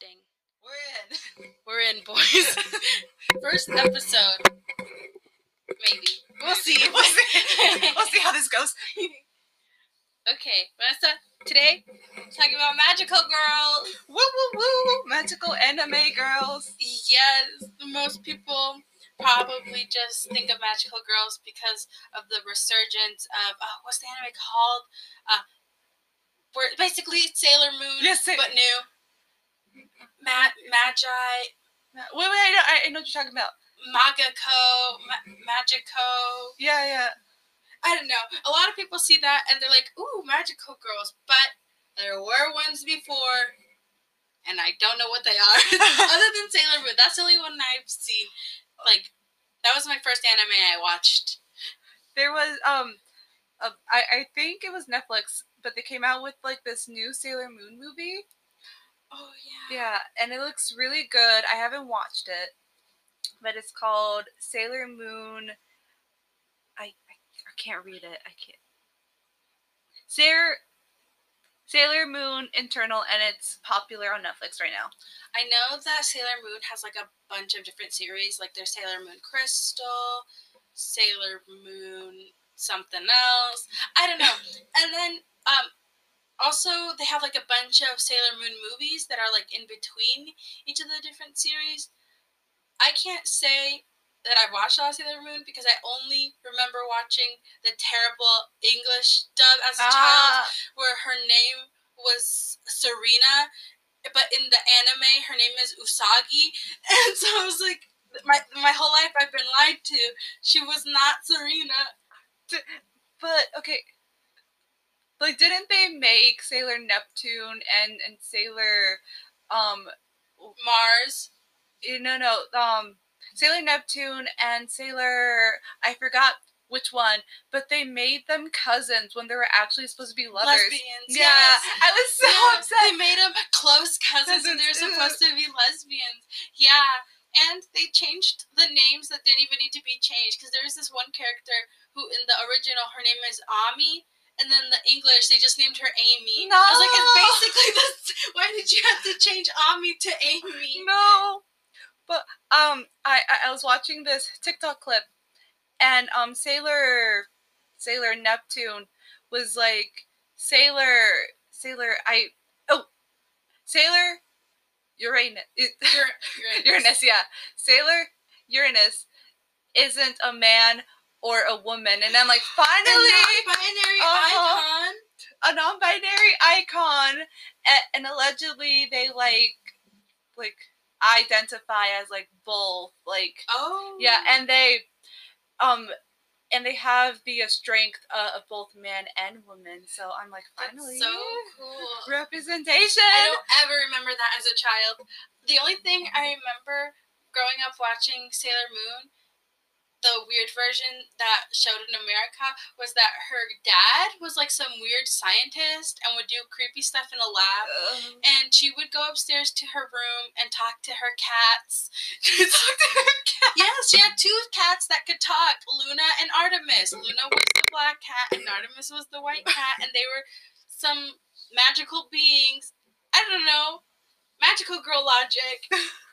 Dang. We're in. We're in, boys. First episode. Maybe. We'll see. We'll see. we'll see how this goes. okay, Vanessa, today, talking about magical girls. Woo woo woo! Magical anime girls. Yes, most people probably just think of magical girls because of the resurgence of, uh, what's the anime called? Uh, where basically Sailor Moon, Yes, but new. Ma- Magi, Wait, wait, I know, I know what you're talking about. Magako, Ma- Magico. Yeah, yeah. I don't know. A lot of people see that and they're like, ooh, magical girls. But there were ones before, and I don't know what they are. Other than Sailor Moon. That's the only one I've seen. Like, that was my first anime I watched. There was um, a, I I think it was Netflix, but they came out with like this new Sailor Moon movie. Oh, yeah. Yeah, and it looks really good. I haven't watched it, but it's called Sailor Moon. I I, I can't read it. I can't. Sailor Sailor Moon Eternal, and it's popular on Netflix right now. I know that Sailor Moon has like a bunch of different series. Like, there's Sailor Moon Crystal, Sailor Moon something else. I don't know. and then, um, also they have like a bunch of Sailor Moon movies that are like in between each of the different series. I can't say that I've watched a lot of Sailor Moon because I only remember watching the terrible English dub as a child Ah, where her name was Serena, but in the anime her name is Usagi, and so I was like, my my whole life I've been lied to. She was not Serena. but okay. Like, didn't they make Sailor Neptune and and Sailor, um, Mars. eh, no no um, Sailor Neptune and Sailor I forgot which one, but they made them cousins when they were actually supposed to be lovers. Lesbians. Yeah, yes. I was so Yeah, upset. They made them close cousins, and they're supposed to be lesbians. Yeah, and they changed the names that didn't even need to be changed because there's this one character who, in the original, her name is Ami, and then the English they just named her Amy. No. I was like, it's basically this. Why did you have to change Ami to Amy? No, but um, I I was watching this TikTok clip, and um, Sailor Sailor Neptune was like Sailor Sailor I oh Sailor Uranus you're Uranus yeah Sailor Uranus isn't a man or a woman, and I'm like A finally non-binary Uh-huh. icon. a non-binary icon and, and allegedly they like like identify as like both like Oh. yeah and they um and they have the uh, strength uh, of both man and woman so i'm like That's finally so cool. representation I don't ever remember that as a child. The only thing I remember growing up watching Sailor Moon, the weird version that showed in America, was that her dad was like some weird scientist and would do creepy stuff in a lab. And she would go upstairs to her room and talk to her cats. talk to her cat. Yes, she had two cats that could talk, Luna and Artemis. Luna was the black cat and Artemis was the white cat, and they were some magical beings. I don't know, magical girl logic.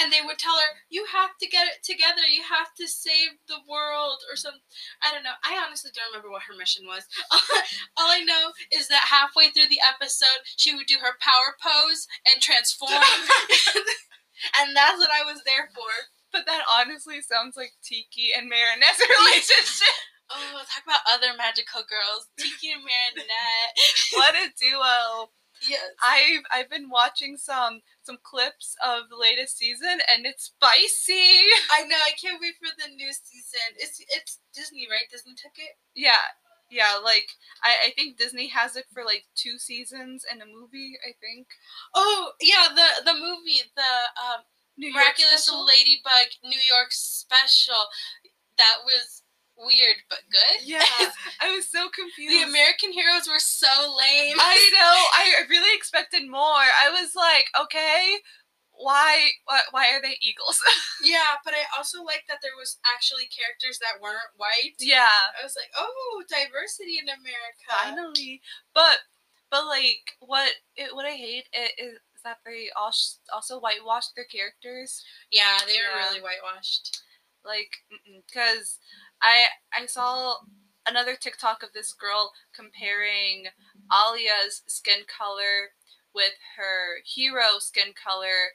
And they would tell her, "You have to get it together. You have to save the world," or some. I don't know. I honestly don't remember what her mission was. All I know is that halfway through the episode, she would do her power pose and transform, and that's what I was there for. but that honestly sounds like Tikki and marinette's relationship Oh, talk about other magical girls, Tikki and Marinette. what a duo yes. I've I've been watching some some clips of the latest season and it's spicy. I know. I can't wait for the new season. It's it's Disney, right? Disney took it. Yeah, yeah. Like I, I think Disney has it for like two seasons and a movie. I think Oh yeah, the the movie, the um, New miraculous special? ladybug New York special. That was weird but good. Yeah, I was so confused. the American heroes were so lame. I know. I really expected more. I was like, okay, why why, why are they eagles? yeah, but I also like that there was actually characters that weren't white. yeah, I was like, oh, diversity in America. finally. But but like what it, what I hate is is that they all also whitewashed their characters. Yeah, they were Yeah. really whitewashed. Like, because I I saw another TikTok of this girl comparing Alya's skin color with her hero skin color,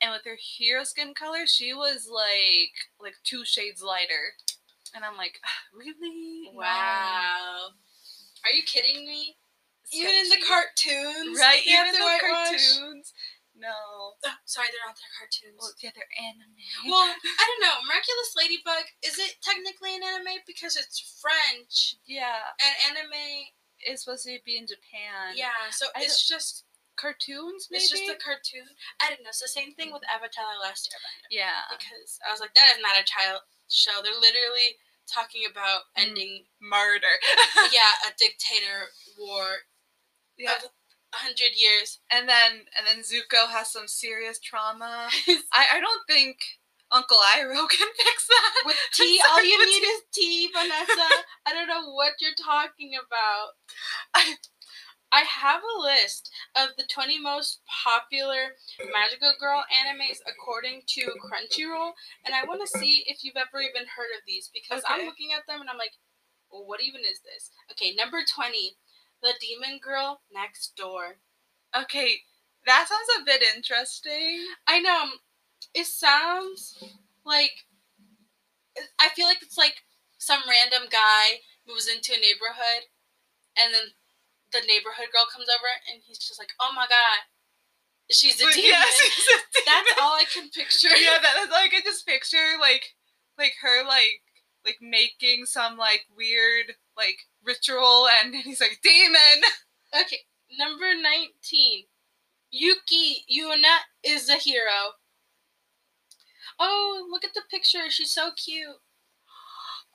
and with her hero skin color, she was like like two shades lighter, and I'm like, really? No. Wow. Are you kidding me? Even in the cartoons, right? Even in the cartoons. No. Oh, sorry, they're not their cartoons. Well, yeah, they're anime. Well, I don't know. Miraculous Ladybug is it technically an anime because it's French yeah, and anime? is supposed to be in Japan. Yeah, so I it's just cartoons. Maybe it's just a cartoon. I don't know. It's the same thing with Avatar: Last Airbender yeah. because I was like, that is not a child show. They're literally talking about Mm. ending, Murder. yeah, a dictator war yeah. of hundred years. And then and then Zuko has some serious trauma. I, I don't think Uncle Iroh can fix that. With tea, all you need is tea, Vanessa. I don't know what you're talking about. I I have a list of the 20 most popular magical girl animes according to Crunchyroll, and I want to see if you've ever even heard of these because I'm looking at them and I'm like, well, what even is this? Okay, number 20, The Demon Girl Next Door. Okay, that sounds a bit interesting. I know. um, It sounds like I feel like it's like some random guy moves into a neighborhood, and then the neighborhood girl comes over, and he's just like, "Oh my god, she's a demon." yes, it's a That's all I can picture. yeah, that, that's all I can just picture, like, like her, like, like making some like weird like ritual, and he's like demon. Okay, number nineteen, Yuki Yuna is the hero. Oh, look at the picture. She's so cute.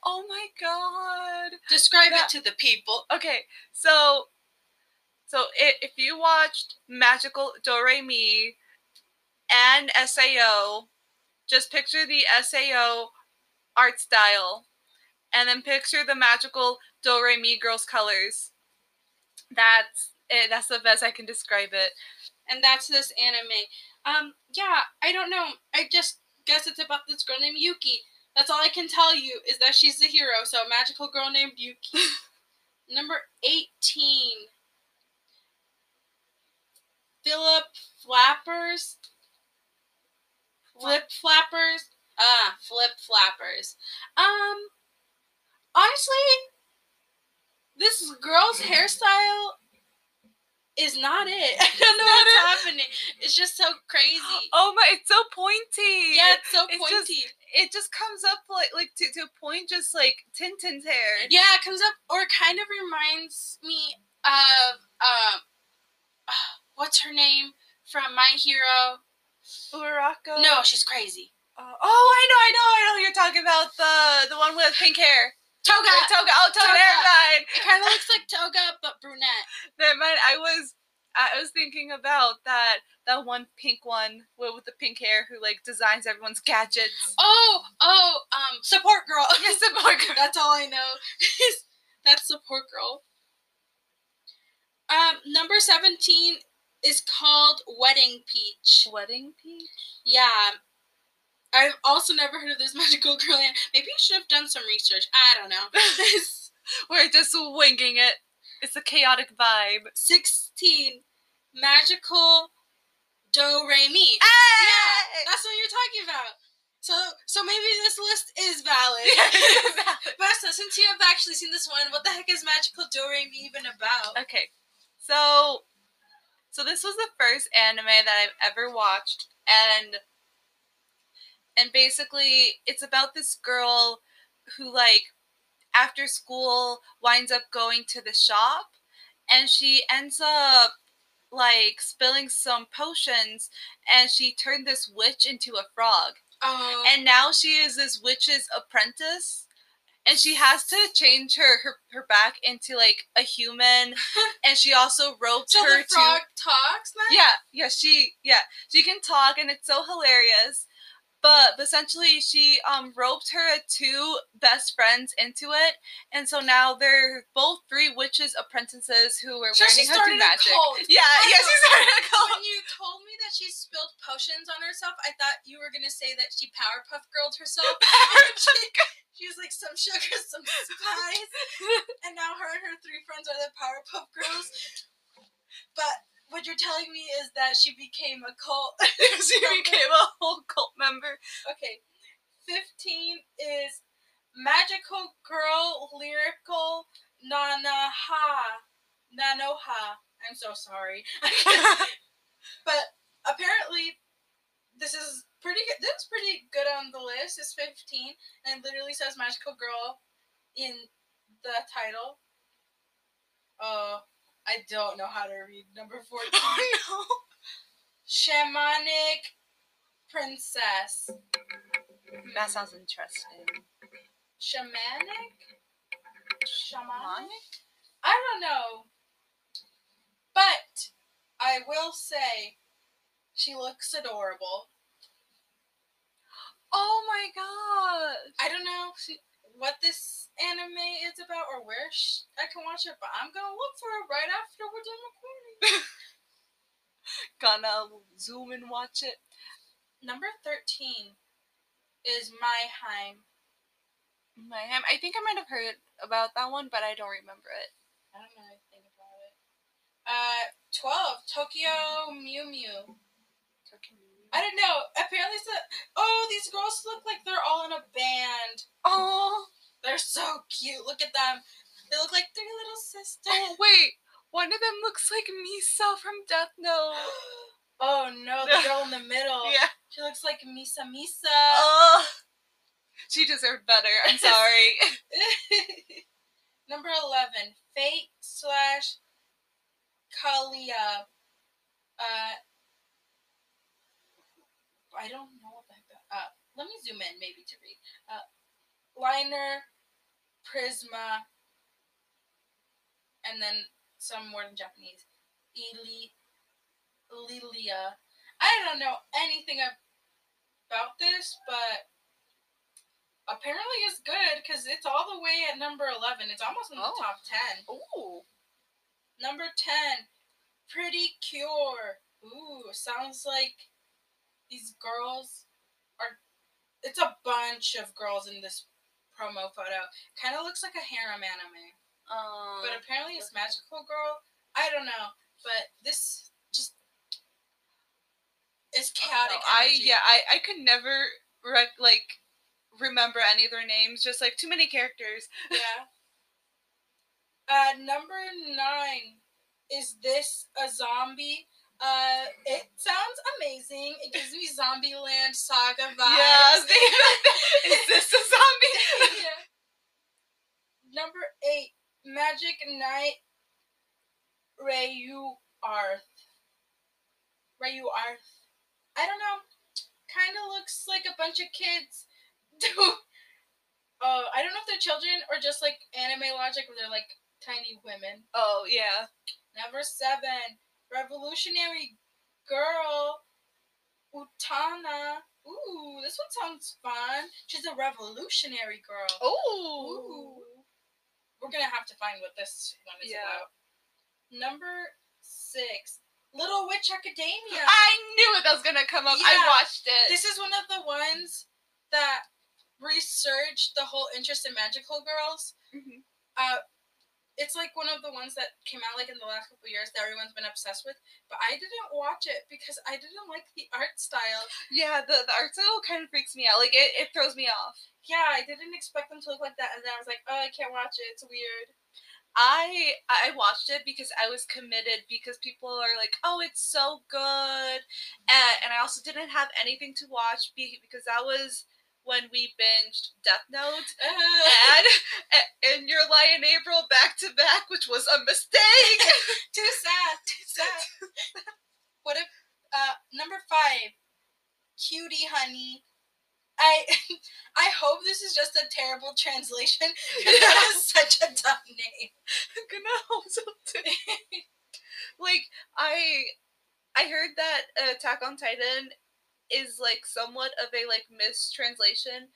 Oh my god. Describe That- it to the people. Okay, so so i if you watched Magical Doremi and Sao, just picture the Sao art style, and then picture the magical Doremi girls' colors. That's it. That's the best I can describe it. and that's this anime. Um, yeah, I don't know. I just guess it's about this girl named Yuki. That's all I can tell you is that she's the hero. So a magical girl named Yuki. Number eighteen. Philip Flappers. Flip flappers. Ah, flip flappers. Um, honestly, this girl's hairstyle is not it. I don't know what's happening. It's just so crazy. Oh my! It's so pointy. Yeah, it's so it's pointy. just- it just comes up like like to to a point, just like Tintin's hair. yeah, it comes up or it kind of reminds me of um what's her name from My Hero? Uraraka. No, she's crazy. Uh, oh, I know, I know, I know. You're talking about the the one with pink hair. Toga. Or Toga. Oh, Toga. Toga. Never mind. It kind of looks like Toga but brunette. Never mind. I was I was thinking about that that one pink one with, with the pink hair who like designs everyone's gadgets. Oh, oh, um, support girl. Yes, support girl. That's all I know. That's support girl. Um, number seventeen is called Wedding Peach. Wedding peach. Yeah. I've also never heard of this magical girl. and Maybe I should have done some research. I don't know. We're just winging it. It's a chaotic vibe. 16. Magical Do Re Mi. Ah! Yeah, that's what you're talking about. So, so maybe this list is valid. Vanessa, since you have actually seen this one, what the heck is Magical Do Re Mi even about? okay, so so this was the first anime that I've ever watched, and and basically it's about this girl who like after school winds up going to the shop, and she ends up like spilling some potions, and she turned this witch into a frog. Oh, and now she is this witch's apprentice and she has to change her her, her back into like a human and she also roped so her the frog to talks now? yeah yeah she yeah she can talk and it's so hilarious but essentially she um roped her two best friends into it, and so now they're both three witches apprentices who are Sure, she learning how to do magic. Yeah, I yeah, she started a cult. When you told me that she spilled potions on herself, I thought you were gonna say that she Powerpuff Girled herself. She was like some sugar, some spice, and now her and her three friends are the Powerpuff Girls. But what you're telling me is that she became a cult. she became a whole cult member. okay, fifteen is magical girl lyrical Nanaha Nanoha. I'm so sorry. But apparently, this is pretty good. This is pretty good on the list. It's 15, and it literally says magical girl in the title. Uh, I don't know how to read number 14. oh no. Shamanic princess. That sounds interesting. Shamanic? Shamanic? I don't know. But I will say she looks adorable. Oh my god. I don't know she, what this anime is about or where sh- I can watch it, but I'm gonna look for it right after we're done recording. Gonna zoom and watch it. Number 13 is My Heim. My ham. I think I might have heard about that one, but I don't remember it. I don't know anything about it. Uh, 12, Tokyo Mew Mew. I don't know. Apparently, it's a, oh, these girls look like they're all in a band. Oh. They're so cute. Look at them. They look like three little sisters. Oh wait. One of them looks like Misa from Death Note. oh no, the girl in the middle. Yeah. She looks like Misa Misa. Oh. She deserved better. I'm sorry. Number 11, Fate slash Kalia. Uh, I don't know about that. Uh, let me zoom in maybe to read. Uh, liner, Prisma, and then some word in Japanese. Ili, Lilia. I don't know anything about this, but apparently it's good because it's all the way at number 11. It's almost in the Oh. top 10. Ooh. Number 10, Pretty Cure. Ooh, sounds like these girls are. It's a bunch of girls in this promo photo. Kind of looks like a harem anime. Um, But apparently it's Magical Girl. I don't know. But this just. It's chaotic. no, I yeah, I I could never rec- like remember any of their names. Just like too many characters. Yeah. Uh, number nine is this a zombie? Uh, it sounds amazing. It gives me Zombieland Saga vibes. Yeah. Is this a zombie? Yeah. Number eight, Magic Knight Rayu Arth. Rayu Arth. I don't know. Kind of looks like a bunch of kids. Do. Uh, I don't know if they're children or just like anime logic where they're like tiny women. oh yeah. Number seven, Revolutionary Girl Utena. Ooh, this one sounds fun. She's a revolutionary girl. Oh. Ooh. We're gonna have to find what this one is Yeah. about. Number six, Little Witch Academia. I knew it that was gonna come up. I watched it. This is one of the ones that resurged the whole interest in magical girls. Mhm. Uh, it's like one of the ones that came out like in the last couple years that everyone's been obsessed with. But I didn't watch it because I didn't like the art style. Yeah, the, the art style kind of freaks me out. Like it, it throws me off. Yeah, I didn't expect them to look like that, and then I was like, oh, I can't watch it. It's weird. I I watched it because I was committed because people are like, "Oh, it's so good." And, and I also didn't have anything to watch be- because that was when we binged Death Note and and Your Lie in April back to back, which was a mistake. too sad. Too sad. what if uh number five, cutie honey. I I hope this is just a terrible translation. that is such a dumb name. I'm gonna hope so like I I heard that Attack on Titan is like somewhat of a like mistranslation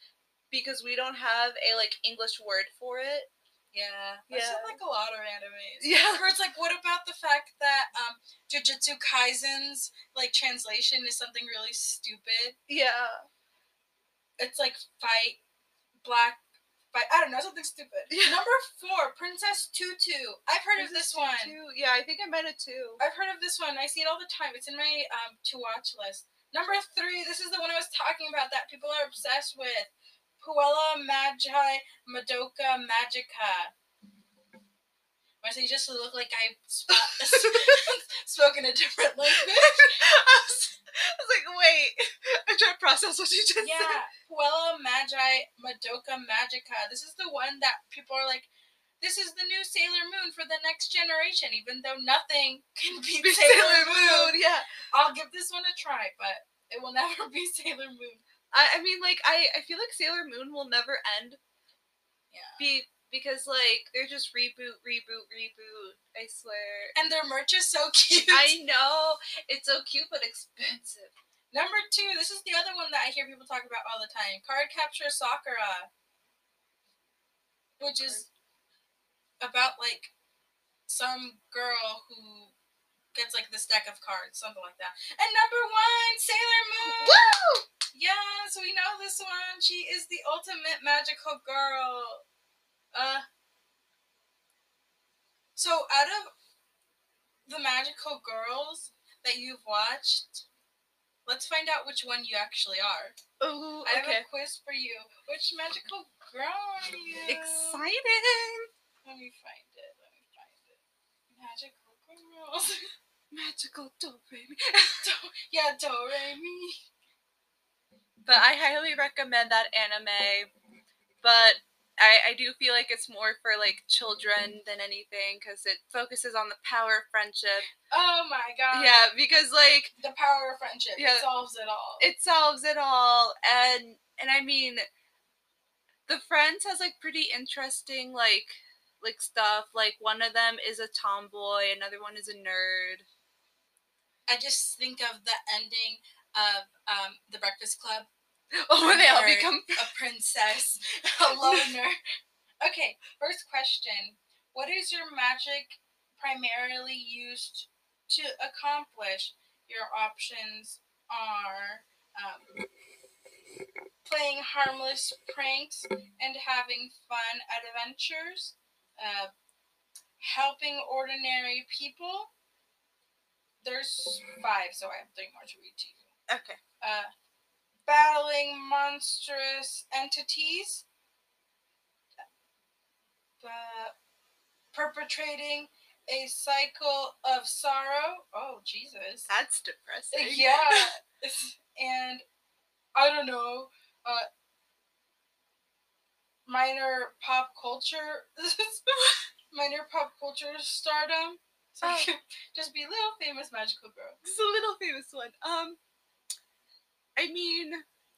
because we don't have a like English word for it. Yeah, that's Yeah. in, like a lot of animes. Yeah. Where it's like, what about the fact that um, Jujutsu Kaisen's like translation is something really stupid? Yeah. It's like fight black fight. I don't know, something stupid. Yeah. Number four, Princess Tutu. I've heard of this one. Yeah, I think I meant it too. I've heard of this one. I see it all the time. It's in my um to watch list. Number three, this is the one I was talking about that people are obsessed with. Puella Magi Madoka Magica. Why does he just look like I sp- spoke in a different language? I, was, I was like, wait. I'm trying to process what you just said. Yeah, Puella Magi Madoka Magica. This is the one that people are like, this is the new Sailor Moon for the next generation, even though nothing can be Sailor, Moon. Yeah. I'll give this one a try, but it will never be Sailor Moon. I, I mean, like, I, I feel like Sailor Moon will never end Yeah. be because, like, they're just reboot, reboot, reboot. I swear. And their merch is so cute. I know. It's so cute but expensive. Number two, this is the other one that I hear people talk about all the time. Cardcaptor Sakura. Which is about like some girl who gets like this deck of cards, something like that. And number one, Sailor Moon. Woo! Yes, we know this one. She is the ultimate magical girl. Uh So out of the magical girls that you've watched, let's find out which one you actually are. Ooh, I have a quiz for you. Which magical girl are you? Exciting. Let me find it. Let me find it. Magical girls. Magical Doremi. Do- yeah, Do Re Mi. But I highly recommend that anime. But I, I do feel like it's more for like children than anything because it focuses on the power of friendship. Oh my god. Yeah, because like The power of friendship. Yeah. It solves it all. it solves it all, and and I mean, the friends has like pretty interesting like like stuff. Like one of them is a tomboy, another one is a nerd. I just think of the ending of um, The Breakfast Club. Oh, where they all become A princess. a loner. Okay, first question. What is your magic primarily used to accomplish? Your options are um, playing harmless pranks and having fun adventures, uh, helping ordinary people. There's five, so I have three more to read to you okay. uh, battling monstrous entities, uh, perpetrating a cycle of sorrow. Oh, Jesus. That's depressing. Yeah. and I don't know, uh, minor pop culture, minor pop culture stardom. So Oh. just be a little famous magical girl. Is a little famous one. Um, I mean,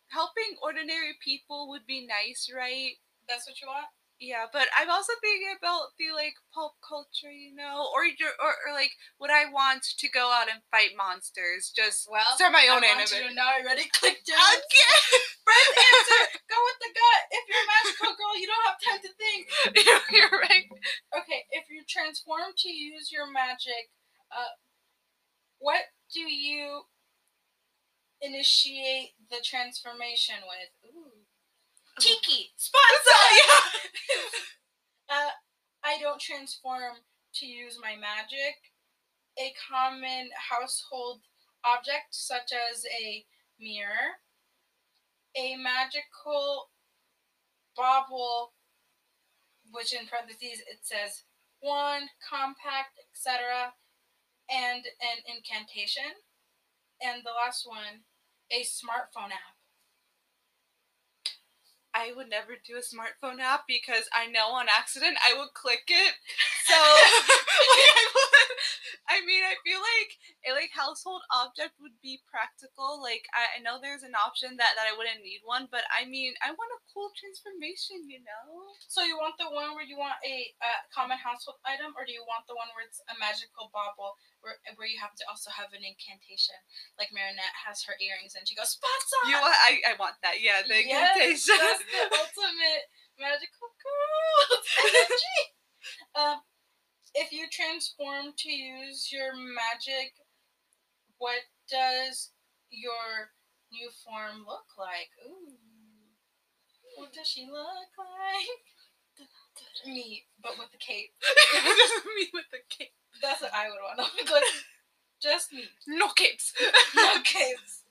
helping ordinary people would be nice, right? That's what you want? Yeah, but I'm also thinking about the like pulp culture, you know, or your- or, or like would I want to go out and fight monsters? Just Well, start my own I anime. want you to know I already clicked it. Okay. First answer. Go with the gut. If you're a magical girl, you don't have time to think. You're right. Okay, if you transform to use your magic, uh, what do you initiate the transformation with? Ooh. Tikki spots on. uh, I don't transform to use my magic. A common household object, such as a mirror, a magical bauble, which in parentheses it says wand, compact, etc., and an incantation. And the last one, a smartphone app. I would never do a smartphone app because I know on accident I would click it. So like, I would, I mean, I feel like a like household object would be practical. Like I, I know there's an option that that I wouldn't need one, but I mean, I want a cool transformation, you know. So you want the one where you want a uh, common household item, or do you want the one where it's a magical bauble, where where you have to also have an incantation? Like Marinette has her earrings, and she goes spots on. You want? I, I want that. Yeah, the Yes, incantation. That's the ultimate magical girl energy. um, if you transform to use your magic, what does your new form look like? Ooh. What does she look like? Me, but with the cape. me with the cape. That's what I would want to look like. Just me. No capes. No capes.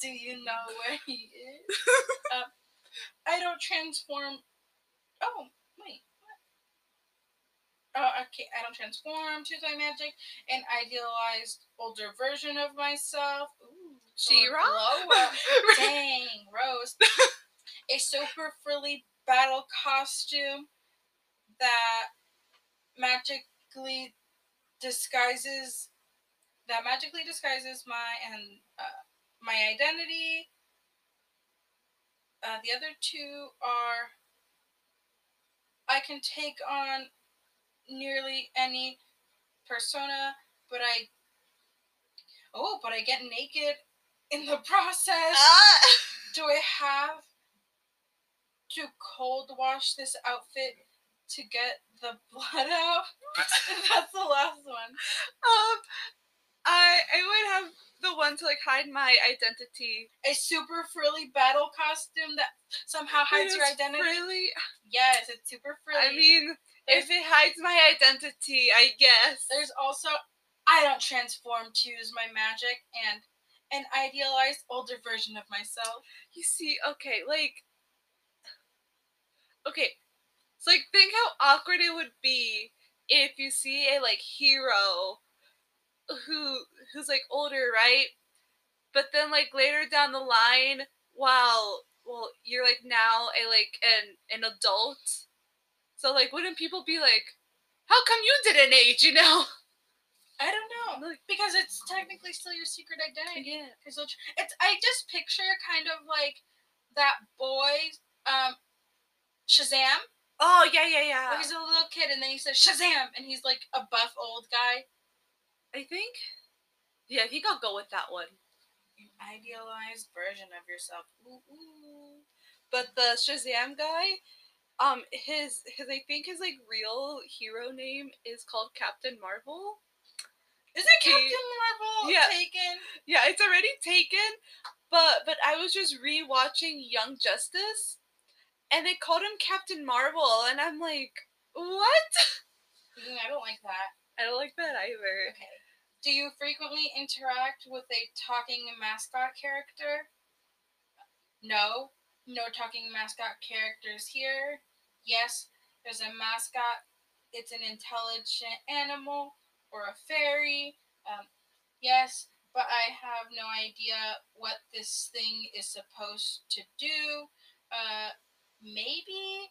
Do you know where he is? Um, I don't transform. Oh, wait. What? Okay. I don't transform to my magic. An idealized older version of myself. Ooh, She-Ra? Dang, Rose. A super frilly battle costume that magically disguises that magically disguises my and uh, my identity. Uh, the other two are I can take on nearly any persona, but I oh, but I get naked in the process. Ah. Do I have to cold wash this outfit to get the blood out? That's the last one. Um, I I would have the one to like hide my identity. A super frilly battle costume that somehow hides your identity. Really? Yes, it's super frilly. I mean, if it hides my identity, I guess. there's also I don't transform to use my magic and an idealized older version of myself. You see, okay, like, okay, so like, think how awkward it would be if you see a like hero who who's like older, right? But then like later down the line, while well, you're like now a like an an adult, so like, wouldn't people be like, how come you didn't age? You know? I don't know because it's technically still your secret identity. Yeah. It's it's I just picture kind of like that boy um Shazam. Oh yeah, yeah, yeah. Where he's a little kid and then he says Shazam and he's like a buff old guy. I think. Yeah, I think I'll go with that one. An idealized version of yourself. Ooh, ooh. But the Shazam guy, um, his his I think his like real hero name is called Captain Marvel. Is it Captain Marvel Yeah. taken? Yeah, it's already taken. But but I was just rewatching Young Justice, and they called him Captain Marvel, and I'm like, what? Mm, I don't like that. I don't like that either. Okay. Do you frequently interact with a talking mascot character? No. No talking mascot characters here. Yes, there's a mascot. It's an intelligent animal or a fairy. Um, yes, but I have no idea what this thing is supposed to do. Uh, maybe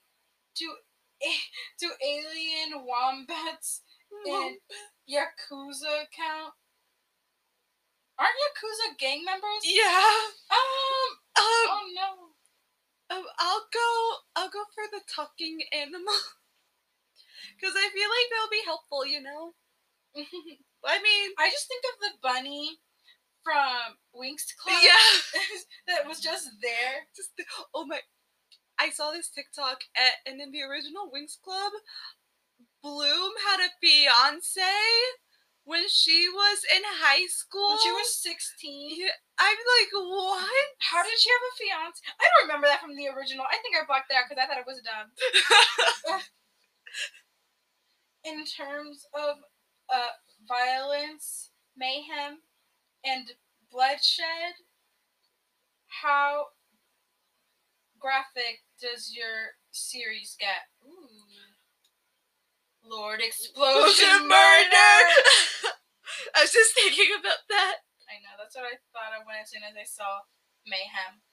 do do alien wombats and Yakuza count? Aren't Yakuza gang members? yeah. Um. Um, Oh no. Um, I'll go. I'll go for the talking animal. Cause I feel like they'll be helpful, you know. I mean, I just think of the bunny from Winx Club. yeah. that was just there. just the, oh my I saw this TikTok at, and in the original Winx Club, Bloom had a fiance when she was in high school. When she was 16. Yeah, I'm like, what? How did she have a fiance? I don't remember that from the original. I think I blocked that because I thought it was dumb. In terms of uh, violence, mayhem, and bloodshed, how graphic does your series get? Ooh. Lord Explosion Murder! I was just thinking about that. I know, that's what I thought of when as soon as I saw Mayhem.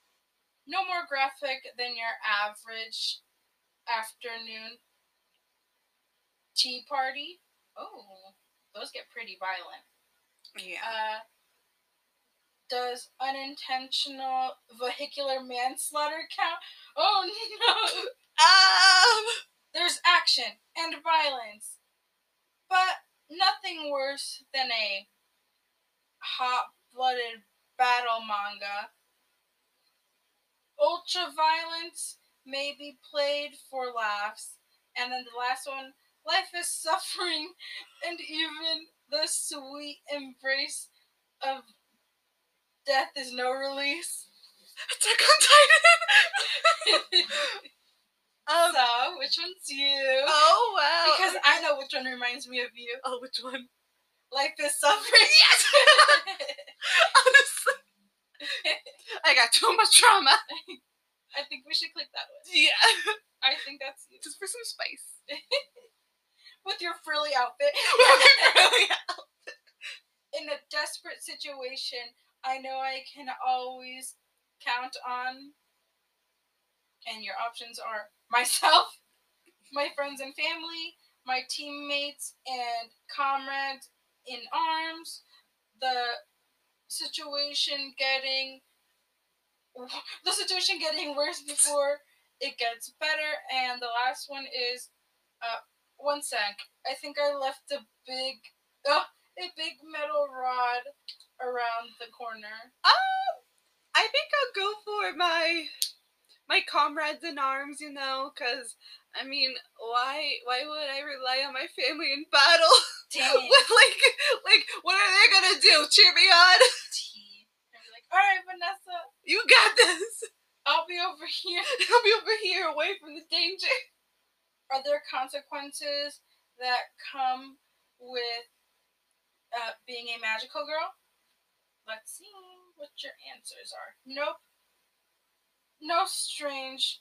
No more graphic than your average afternoon tea party. Oh. those get pretty violent. Yeah. Uh, does unintentional vehicular manslaughter count? Oh no! Um. There's action and violence, but nothing worse than a hot-blooded battle manga. Ultra violence may be played for laughs, and then the last one, life is suffering, and even the sweet embrace of death is no release. Attack on Titan. um. so, which one's you? Oh wow. Because I know which one reminds me of you. oh, which one? Life is suffering. Yes. Honestly, I got too much trauma. I think we should click that one. Yeah. I think that's you. Just for some spice. With your frilly outfit. really? In a desperate situation, I know I can always count on. And your options are myself, my friends and family, my teammates and comrades in arms, the situation getting the situation getting worse before it gets better, and the last one is uh one sec. I think I left a big uh, a big metal rod around the corner. Um, I think I'll go for my my comrades in arms. You know, because I mean, why why would I rely on my family in battle? Dang. like like what are they gonna do? Cheer me on? And be like, all right, Vanessa, You got this. I'll be over here. I'll be over here away from the danger. Are there consequences that come with uh, being a magical girl? Let's see what your answers are. Nope. No strange.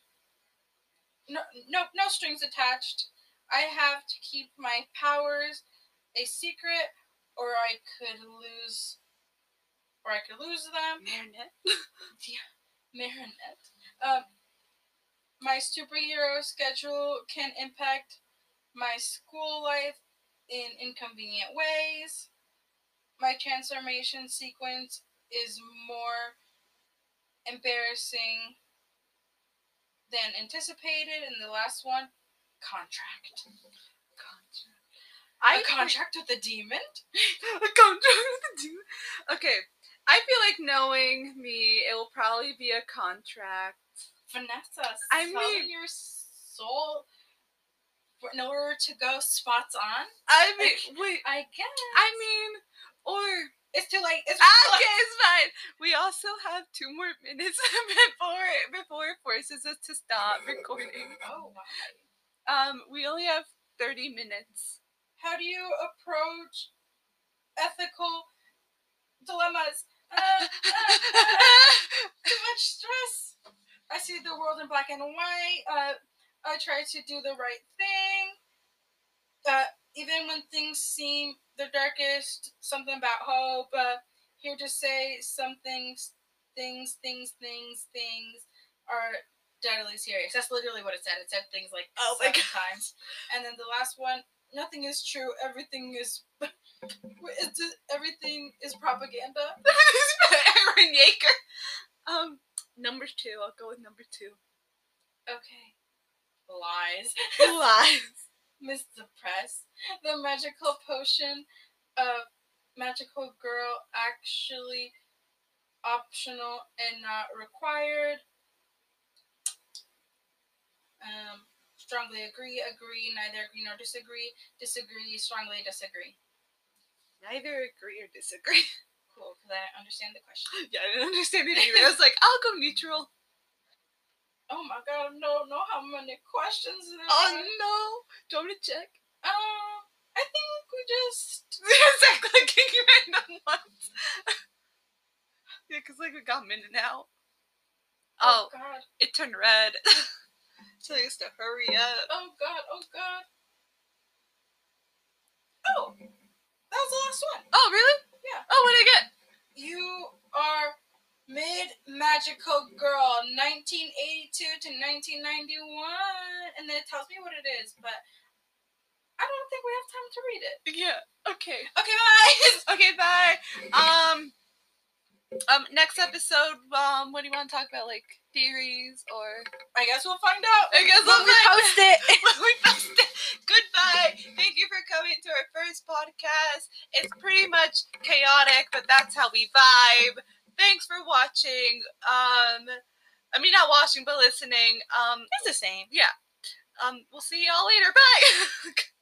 No, no, no strings attached. I have to keep my powers a secret, or I could lose, or I could lose them. Marinette. yeah, Marinette. Um, my superhero schedule can impact my school life in inconvenient ways. My transformation sequence is more embarrassing than anticipated. And the last one, contract. I a contract with a demon? a contract with a demon. Okay, I feel like knowing me, it will probably be a contract. Vanessa, I mean- your soul order to go spots on? I mean, wait. I guess. I mean, or it's too late. It's too okay, it's fine. We also have two more minutes before before it forces us to stop recording. Oh, my. Um, we only have thirty minutes. How do you approach ethical dilemmas? Uh, uh, uh, too much stress. I see the world in black and white. Uh, I try to do the right thing. Uh, even when things seem the darkest, something about hope. Uh, here to say some things, things, things, things, things are deadly serious. That's literally what it said. It said things like Oh my seven times. And then the last one, nothing is true. Everything is. It's just, everything is propaganda. Eren Yeager. Um, number two. I'll go with number two. Okay. Lies. Lies. Miss the press. The magical potion of magical girl actually optional and not required. Um, strongly agree, agree, neither agree nor disagree, disagree, strongly disagree. Neither agree or disagree. Cool, because I understand the question. yeah, I didn't understand it either. I was like, I'll go neutral. Oh my god, I don't know how many questions there Oh are. no! Do you want me to check? Um, I think we just. Like clicking random ones. yeah, because like we got a minute now. Oh, god. it turned red. So I used to hurry up. Oh god, oh god. Oh, that was the last one. Oh, really? Yeah. Oh, what did I get? You are mid magical girl, 1982 to 1991, and then it tells me what it is, but I don't think we have time to read it. Yeah. Okay. Okay, bye. Okay, bye. Um um next episode, um, what do you want to talk about? Like theories or I guess we'll find out. I guess we'll we post it. we post it. Goodbye. Thank you for coming to our first podcast. It's pretty much chaotic, but that's how we vibe. Thanks for watching. Um, I mean, not watching, but listening. Um, It's the same. Yeah. Um, we'll see y'all later. Bye.